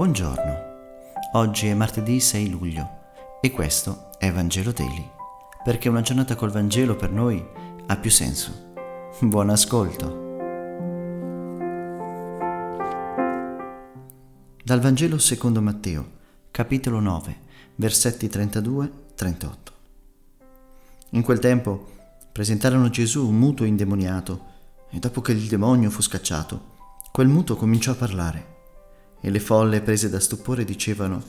Buongiorno, oggi è martedì 6 luglio e questo è Vangelo Daily, perché una giornata col Vangelo per noi ha più senso. Buon ascolto. Dal Vangelo secondo Matteo, capitolo 9, versetti 32-38. In quel tempo presentarono Gesù un muto indemoniato e dopo che il demonio fu scacciato, quel muto cominciò a parlare e le folle prese da stupore dicevano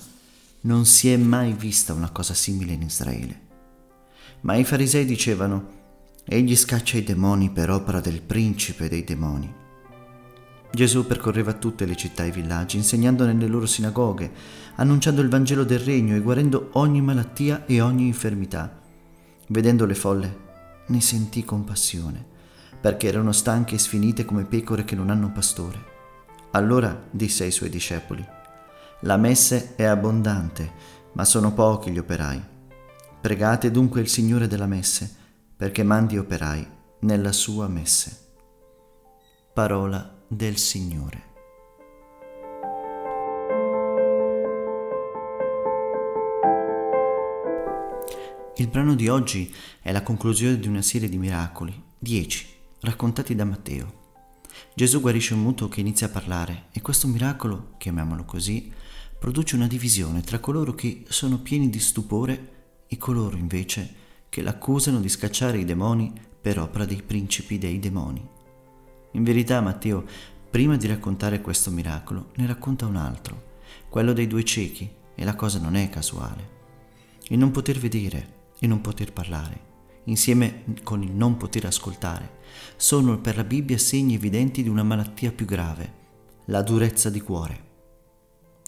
non si è mai vista una cosa simile in Israele. Ma i farisei dicevano egli scaccia i demoni per opera del principe dei demoni. Gesù percorreva tutte le città e i villaggi, insegnando nelle loro sinagoghe, annunciando il Vangelo del Regno e guarendo ogni malattia e ogni infermità. Vedendo le folle, ne sentì compassione, perché erano stanche e sfinite come pecore che non hanno pastore. Allora disse ai suoi discepoli, La messe è abbondante, ma sono pochi gli operai. Pregate dunque il Signore della messe, perché mandi operai nella sua messe. Parola del Signore. Il brano di oggi è la conclusione di una serie di miracoli, dieci, raccontati da Matteo. Gesù guarisce un muto che inizia a parlare e questo miracolo, chiamiamolo così, produce una divisione tra coloro che sono pieni di stupore e coloro invece che l'accusano di scacciare i demoni per opera dei principi dei demoni. In verità Matteo, prima di raccontare questo miracolo, ne racconta un altro, quello dei due ciechi, e la cosa non è casuale. Il non poter vedere e non poter parlare insieme con il non poter ascoltare, sono per la Bibbia segni evidenti di una malattia più grave, la durezza di cuore.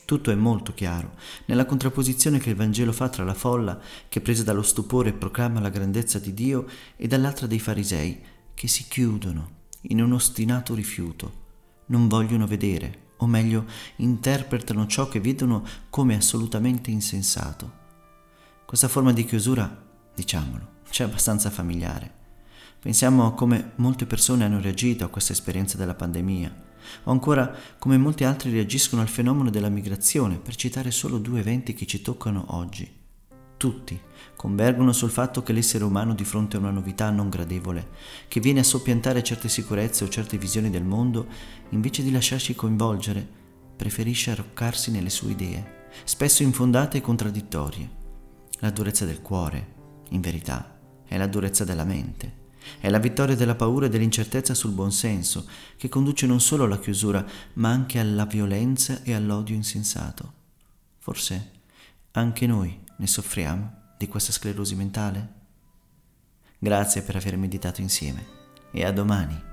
Tutto è molto chiaro nella contrapposizione che il Vangelo fa tra la folla che presa dallo stupore proclama la grandezza di Dio e dall'altra dei farisei che si chiudono in un ostinato rifiuto, non vogliono vedere, o meglio interpretano ciò che vedono come assolutamente insensato. Questa forma di chiusura, diciamolo, c'è abbastanza familiare. Pensiamo a come molte persone hanno reagito a questa esperienza della pandemia, o ancora come molti altri reagiscono al fenomeno della migrazione, per citare solo due eventi che ci toccano oggi. Tutti convergono sul fatto che l'essere umano di fronte a una novità non gradevole, che viene a soppiantare certe sicurezze o certe visioni del mondo, invece di lasciarsi coinvolgere, preferisce arroccarsi nelle sue idee, spesso infondate e contraddittorie. La durezza del cuore, in verità, è la durezza della mente. È la vittoria della paura e dell'incertezza sul buonsenso, che conduce non solo alla chiusura, ma anche alla violenza e all'odio insensato. Forse anche noi ne soffriamo di questa sclerosi mentale? Grazie per aver meditato insieme e a domani.